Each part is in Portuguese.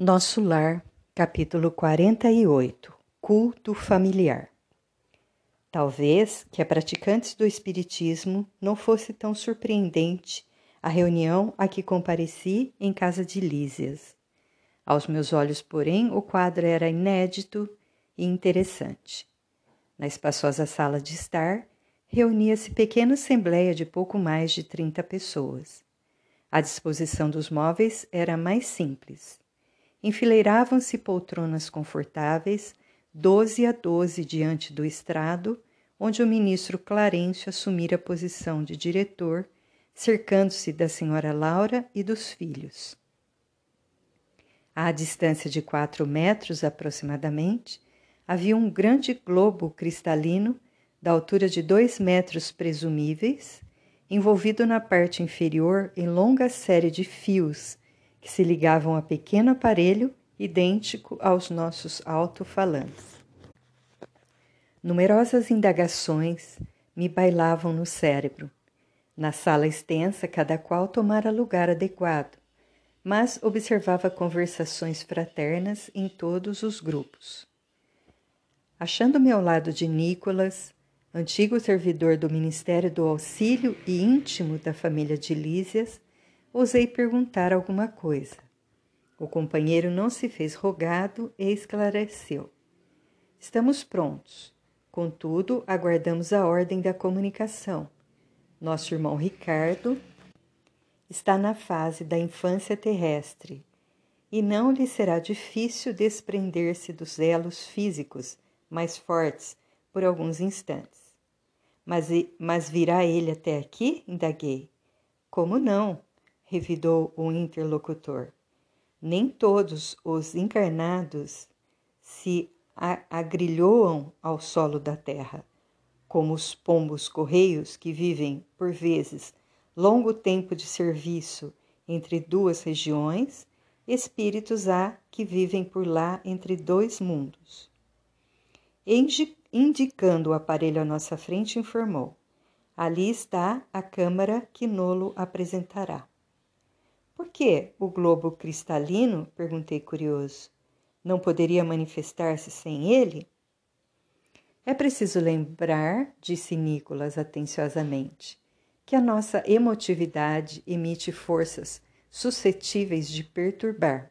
Nosso Lar, capítulo 48 Culto Familiar Talvez que a praticantes do Espiritismo não fosse tão surpreendente a reunião a que compareci em casa de Lísias. Aos meus olhos, porém, o quadro era inédito e interessante. Na espaçosa sala de estar, reunia-se pequena assembleia de pouco mais de trinta pessoas. A disposição dos móveis era mais simples enfileiravam-se poltronas confortáveis, doze a doze diante do estrado, onde o ministro Clarencio assumira a posição de diretor, cercando-se da senhora Laura e dos filhos. À distância de quatro metros aproximadamente, havia um grande globo cristalino, da altura de dois metros presumíveis, envolvido na parte inferior em longa série de fios que se ligavam a pequeno aparelho idêntico aos nossos alto-falantes. Numerosas indagações me bailavam no cérebro. Na sala extensa, cada qual tomara lugar adequado, mas observava conversações fraternas em todos os grupos. Achando-me ao lado de Nicolas, antigo servidor do Ministério do Auxílio e íntimo da família de Lísias, ousei perguntar alguma coisa. O companheiro não se fez rogado e esclareceu. Estamos prontos. Contudo, aguardamos a ordem da comunicação. Nosso irmão Ricardo está na fase da infância terrestre e não lhe será difícil desprender-se dos elos físicos mais fortes por alguns instantes. Mas, mas virá ele até aqui? indaguei. Como não? Revidou o interlocutor. Nem todos os encarnados se agrilhoam ao solo da terra, como os pombos correios que vivem, por vezes, longo tempo de serviço entre duas regiões, espíritos há que vivem por lá entre dois mundos. Indicando o aparelho à nossa frente, informou: Ali está a câmara que Nolo apresentará. Por que o globo cristalino? perguntei curioso. Não poderia manifestar-se sem ele? É preciso lembrar, disse Nicolas atenciosamente, que a nossa emotividade emite forças suscetíveis de perturbar.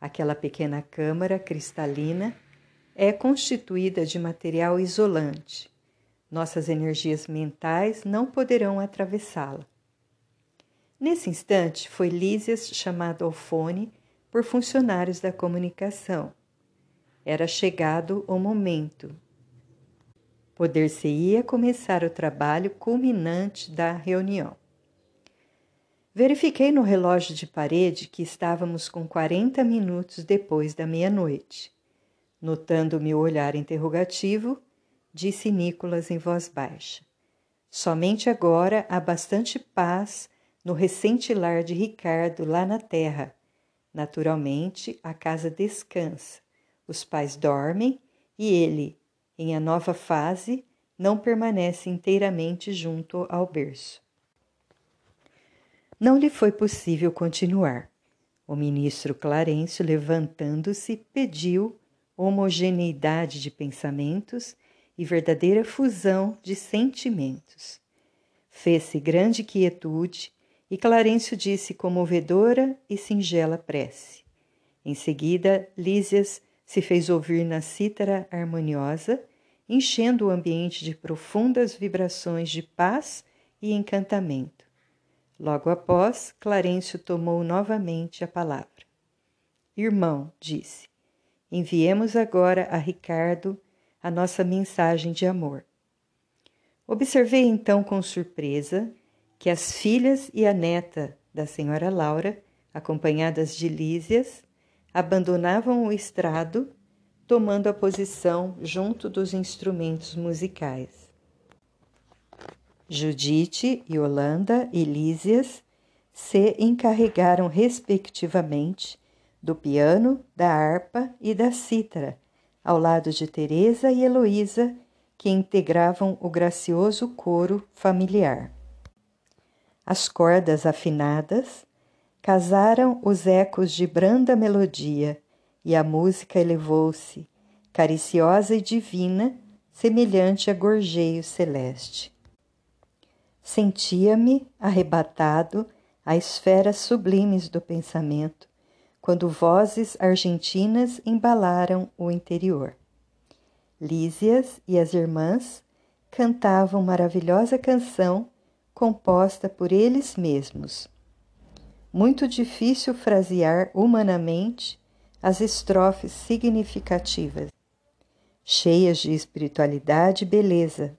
Aquela pequena câmara cristalina é constituída de material isolante. Nossas energias mentais não poderão atravessá-la. Nesse instante, foi Lísias chamado ao fone por funcionários da comunicação. Era chegado o momento. Poder-se-ia começar o trabalho culminante da reunião. Verifiquei no relógio de parede que estávamos com 40 minutos depois da meia-noite. Notando meu olhar interrogativo, disse Nicolas em voz baixa. Somente agora há bastante paz no recente lar de Ricardo, lá na terra. Naturalmente, a casa descansa, os pais dormem e ele, em a nova fase, não permanece inteiramente junto ao berço. Não lhe foi possível continuar. O ministro Clarencio, levantando-se, pediu homogeneidade de pensamentos e verdadeira fusão de sentimentos. Fez-se grande quietude e Clarencio disse comovedora e singela prece. Em seguida, Lísias se fez ouvir na cítara harmoniosa, enchendo o ambiente de profundas vibrações de paz e encantamento. Logo após, Clarencio tomou novamente a palavra. Irmão, disse, enviemos agora a Ricardo a nossa mensagem de amor. Observei então com surpresa que as filhas e a neta da senhora Laura, acompanhadas de Lísias, abandonavam o estrado, tomando a posição junto dos instrumentos musicais. Judite, Yolanda e Lísias se encarregaram, respectivamente, do piano, da harpa e da cítara, ao lado de Teresa e Heloísa, que integravam o gracioso coro familiar. As cordas afinadas Casaram os ecos de branda melodia, e a música elevou-se, cariciosa e divina, semelhante a gorjeio celeste. Sentia-me arrebatado a esferas sublimes do pensamento, quando vozes argentinas embalaram o interior. Lísias e as irmãs cantavam maravilhosa canção composta por eles mesmos. Muito difícil frasear humanamente as estrofes significativas, cheias de espiritualidade e beleza,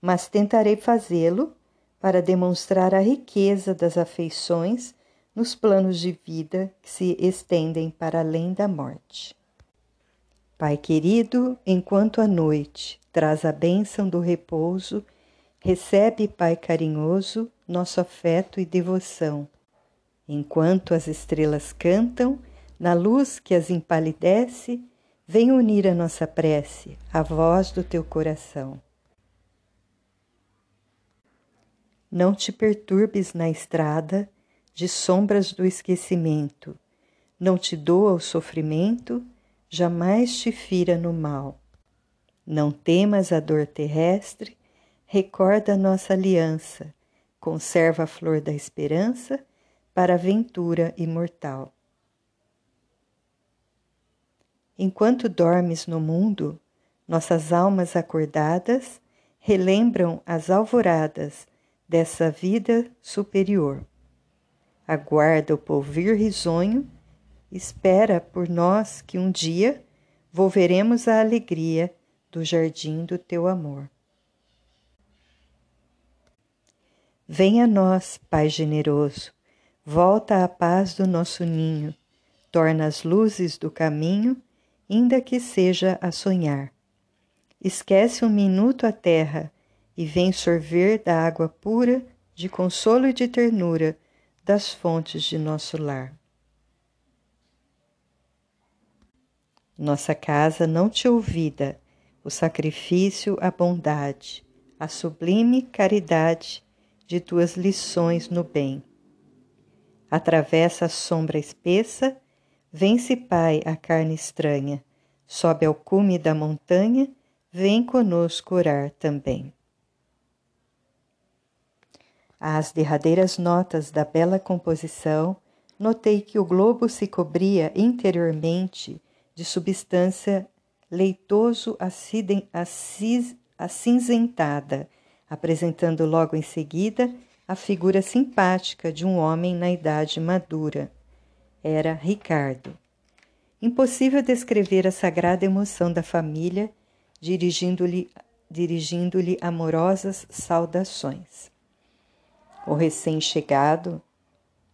mas tentarei fazê-lo para demonstrar a riqueza das afeições nos planos de vida que se estendem para além da morte. Pai querido, enquanto a noite traz a bênção do repouso, recebe, Pai carinhoso, nosso afeto e devoção. Enquanto as estrelas cantam, na luz que as empalidece, vem unir a nossa prece, a voz do teu coração. Não te perturbes na estrada de sombras do esquecimento, não te doa o sofrimento jamais te fira no mal. Não temas a dor terrestre, recorda nossa aliança, conserva a flor da esperança para a ventura imortal. Enquanto dormes no mundo, nossas almas acordadas relembram as alvoradas dessa vida superior. Aguarda o polvir risonho espera por nós que um dia volveremos à alegria do jardim do teu amor. Venha a nós, Pai generoso, volta à paz do nosso ninho, torna as luzes do caminho, ainda que seja a sonhar. Esquece um minuto a terra e vem sorver da água pura de consolo e de ternura das fontes de nosso lar. Nossa casa não te ouvida, o sacrifício, a bondade, a sublime caridade de tuas lições no bem. Atravessa a sombra espessa, vence, Pai, a carne estranha, sobe ao cume da montanha, vem conosco orar também. Às derradeiras notas da bela composição, notei que o globo se cobria interiormente de substância leitoso acinzentada, apresentando logo em seguida a figura simpática de um homem na idade madura. Era Ricardo. Impossível descrever a sagrada emoção da família, dirigindo-lhe dirigindo-lhe amorosas saudações. O recém-chegado,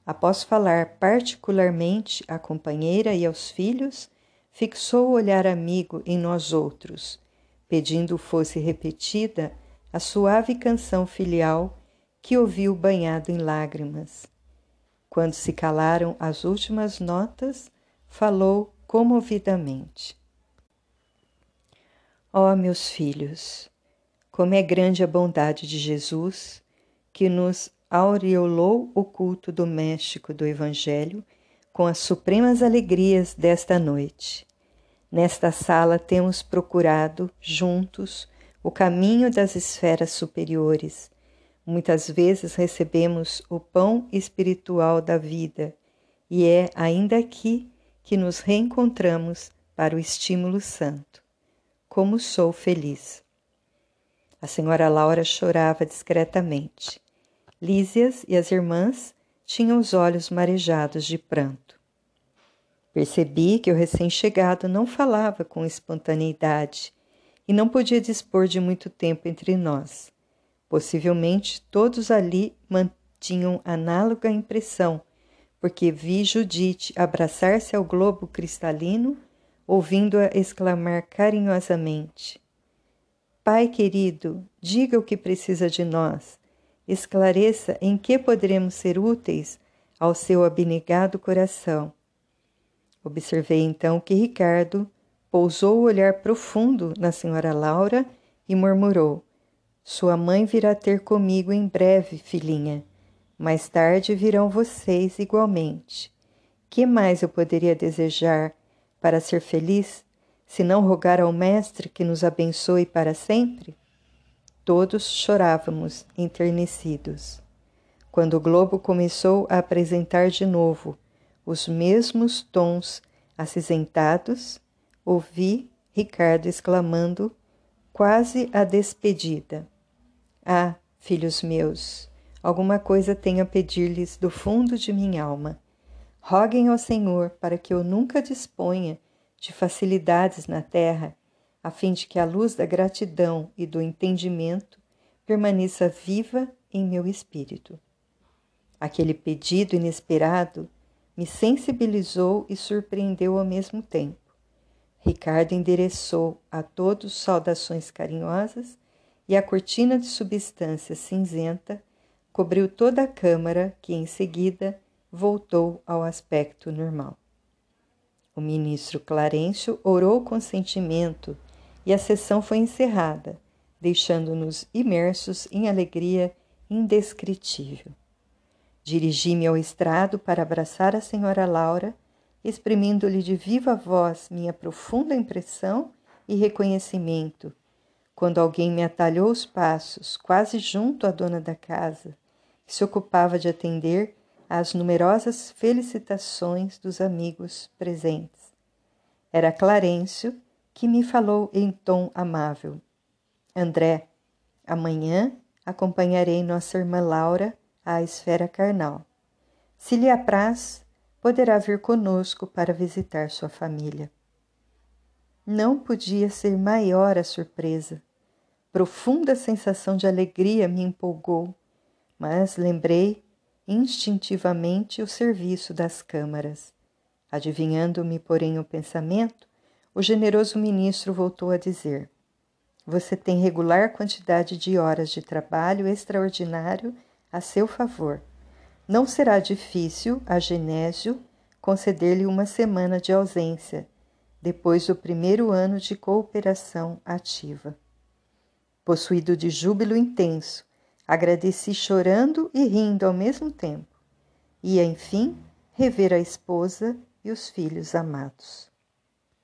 após falar particularmente à companheira e aos filhos, fixou o olhar amigo em nós outros, pedindo fosse repetida a suave canção filial que ouviu banhado em lágrimas. Quando se calaram as últimas notas, falou comovidamente: Ó oh, meus filhos, como é grande a bondade de Jesus, que nos aureolou o culto doméstico do Evangelho com as supremas alegrias desta noite. Nesta sala temos procurado, juntos, o caminho das esferas superiores. Muitas vezes recebemos o pão espiritual da vida, e é ainda aqui que nos reencontramos para o estímulo santo. Como sou feliz! A senhora Laura chorava discretamente. Lísias e as irmãs tinha os olhos marejados de pranto. Percebi que o recém-chegado não falava com espontaneidade e não podia dispor de muito tempo entre nós. Possivelmente todos ali mantinham análoga impressão, porque vi Judite abraçar-se ao globo cristalino, ouvindo-a exclamar carinhosamente: Pai querido, diga o que precisa de nós esclareça em que poderemos ser úteis ao seu abnegado coração. Observei então que Ricardo pousou o olhar profundo na senhora Laura e murmurou: Sua mãe virá ter comigo em breve, filhinha. Mais tarde virão vocês igualmente. Que mais eu poderia desejar para ser feliz, se não rogar ao Mestre que nos abençoe para sempre? Todos chorávamos enternecidos. Quando o globo começou a apresentar de novo os mesmos tons acinzentados, ouvi Ricardo exclamando, quase a despedida: Ah, filhos meus, alguma coisa tenho a pedir-lhes do fundo de minha alma. Roguem ao Senhor para que eu nunca disponha de facilidades na terra, a fim de que a luz da gratidão e do entendimento permaneça viva em meu espírito. Aquele pedido inesperado me sensibilizou e surpreendeu ao mesmo tempo. Ricardo endereçou a todos saudações carinhosas e a cortina de substância cinzenta cobriu toda a câmara, que em seguida voltou ao aspecto normal. O ministro Clarencio orou com sentimento e a sessão foi encerrada, deixando-nos imersos em alegria indescritível. Dirigi-me ao estrado para abraçar a senhora Laura, exprimindo-lhe de viva voz minha profunda impressão e reconhecimento, quando alguém me atalhou os passos, quase junto à dona da casa, que se ocupava de atender às numerosas felicitações dos amigos presentes. Era Clarencio que me falou em tom amável. André, amanhã acompanharei nossa irmã Laura à esfera carnal. Se lhe apraz, poderá vir conosco para visitar sua família. Não podia ser maior a surpresa. Profunda sensação de alegria me empolgou mas lembrei instintivamente o serviço das câmaras. Adivinhando-me, porém, o pensamento, o generoso ministro voltou a dizer: Você tem regular quantidade de horas de trabalho extraordinário a seu favor. Não será difícil a Genésio conceder-lhe uma semana de ausência, depois do primeiro ano de cooperação ativa. Possuído de júbilo intenso, Agradeci chorando e rindo ao mesmo tempo. Ia, enfim, rever a esposa e os filhos amados.